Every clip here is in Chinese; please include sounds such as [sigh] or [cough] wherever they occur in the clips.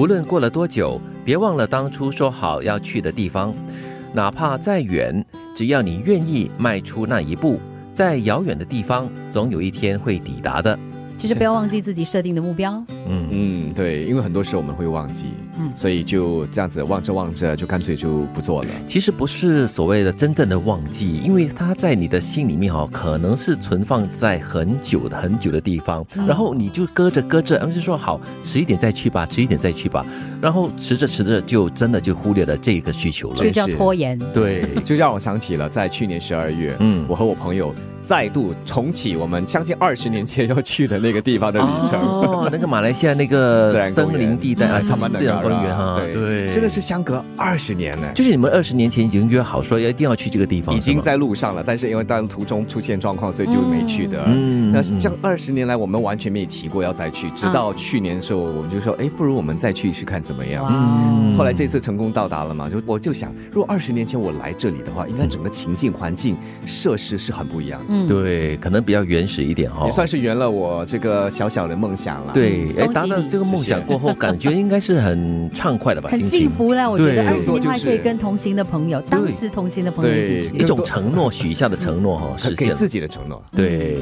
无论过了多久，别忘了当初说好要去的地方，哪怕再远，只要你愿意迈出那一步，在遥远的地方，总有一天会抵达的。就是不要忘记自己设定的目标。嗯，嗯，对，因为很多时候我们会忘记，嗯。所以就这样子望着望着，就干脆就不做了。其实不是所谓的真正的忘记，因为它在你的心里面哈、可能是存放在很久的很久的地方，然后你就搁着搁着，然后就说好，迟一点再去吧，迟一点再去吧，然后迟着迟着就真的就忽略了这个需求了。就叫拖延。对，[laughs] 就让我想起了在去年十二月，嗯。我和我朋友再度重启我们将近二十年前要去的那个地方的旅程。哦，[laughs] 那个马来西亚那个森林地带啊，嗯什么自然公园哈，对对，真的是相隔二十年呢。就是你们二十年前已经约好说要一定要去这个地方，已经在路上了，但是因为当途中出现状况，所以就没去的。嗯那是这样二十年来，我们完全没提过要再去，直到去年的时候，我们就说，哎，不如我们再去一去看怎么样。嗯后来这次成功到达了嘛，就我就想，如果二十年前我来这里的话，应该整个情境、环境、设施是很不一样的，嗯，对，可能比较原始一点哈、也算是圆了我这个小小的梦想了。，对，哎，达到这个梦想过后，感觉应该是很畅快的吧，很幸福啦。我觉得。对。二十年后还就是可以跟同行的朋友、当时同行的朋友一起去。一。种承诺，许下的承诺哈，实现。自己的承诺。对，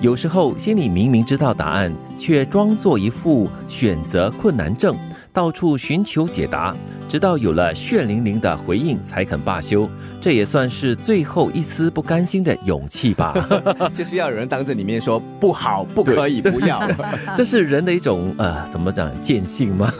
有时候心里明明知道答案，却装作一副选择困难症，到处寻求解答，直到有了血淋淋的回应才肯罢休。这也算是最后一丝不甘心的勇气吧。[laughs] [laughs] 就是要有人当着你面说不好、不可以、不要，[laughs] 这是人的一种呃，怎么讲见性吗？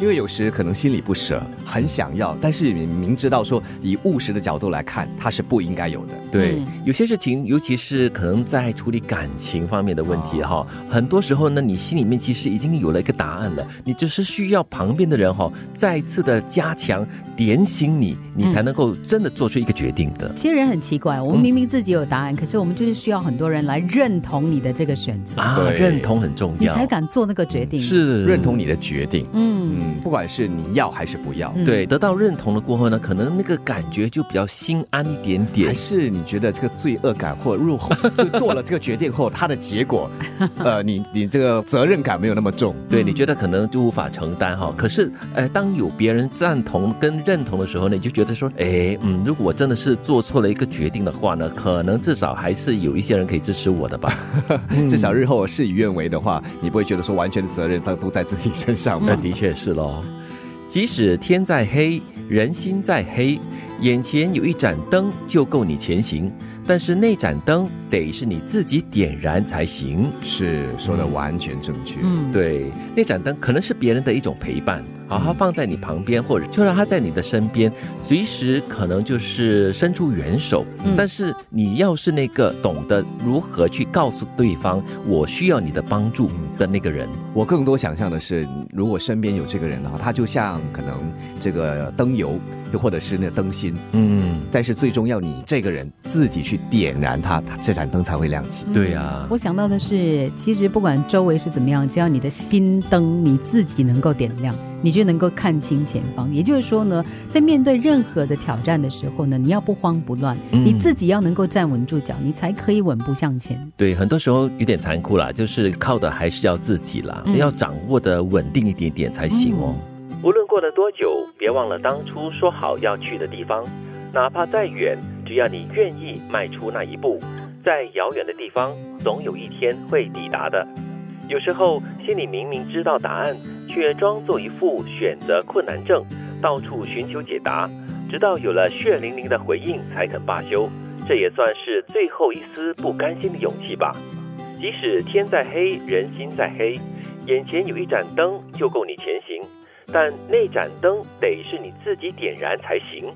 因为有时可能心里不舍，很想要，但是你明知道说以务实的角度来看，它是不应该有的。对嗯，有些事情，尤其是可能在处理感情方面的问题哈，很多时候呢，你心里面其实已经有了一个答案了，你只是需要旁边的人哈，再次的加强点醒你，你才能够真的做出一个决定的。其实人很奇怪，我们明明自己有答案，可是我们就是需要很多人来认同你的这个选择，啊，认同很重要。你，才敢做那个决定。，是。认同你的决定，嗯，嗯，不管是你要还是不要，嗯。对，得到认同了过后呢，可能那个感觉就比较心安一点点。还。是你觉得这个罪恶感或入后 [laughs] 就做了这个决定后，它的结果，[laughs] 呃，你你这个责任感没有那么重。对，你觉得可能就无法承担哈，可是，呃，当有别人赞同跟认同的时候呢，你就觉得说，哎，嗯，如果我真的是做错了一个决定的话呢，可能至少还是有一些人可以支持我的吧。[laughs] 至少日后事与愿违的话，你不会觉得说完全的责任都都在自己身上吗？那的确是喽。即使天再黑，人心再黑，眼前有一盏灯就够你前行，但是那盏灯得是你自己点燃才行。是说的完全正确。嗯，对，那盏灯可能是别人的一种陪伴，好，它放在你旁边，或者就让它在你的身边，随时可能就是伸出援手。嗯但是你要是那个懂得如何去告诉对方我需要你的帮助的那个人，我更多想象的是，如果身边有这个人的话，他就像可能这个灯油，又或者是那灯芯，嗯，但是最终要你这个人自己去点燃它，它这盏灯才会亮起。对啊我想到的是，其实不管周围是怎么样，只要你的心灯你自己能够点亮，你就能够看清前方。也就是说呢，在面对任何的挑战的时候呢，你要不慌不乱，嗯你自己要能够站稳住脚，你才可以稳步向前。对，很多时候有点残酷啦，就是靠的还是要自己啦，嗯要掌握的稳定一点点才行哦。无论过了多久，别忘了当初说好要去的地方，哪怕再远，只要你愿意迈出那一步，在遥远的地方，总有一天会抵达的。有时候心里明明知道答案，却装作一副选择困难症，到处寻求解答，直到有了血淋淋的回应才肯罢休。这也算是最后一丝不甘心的勇气吧。即使天再黑，人心再黑，眼前有一盏灯就够你前行，但那盏灯得是你自己点燃才行。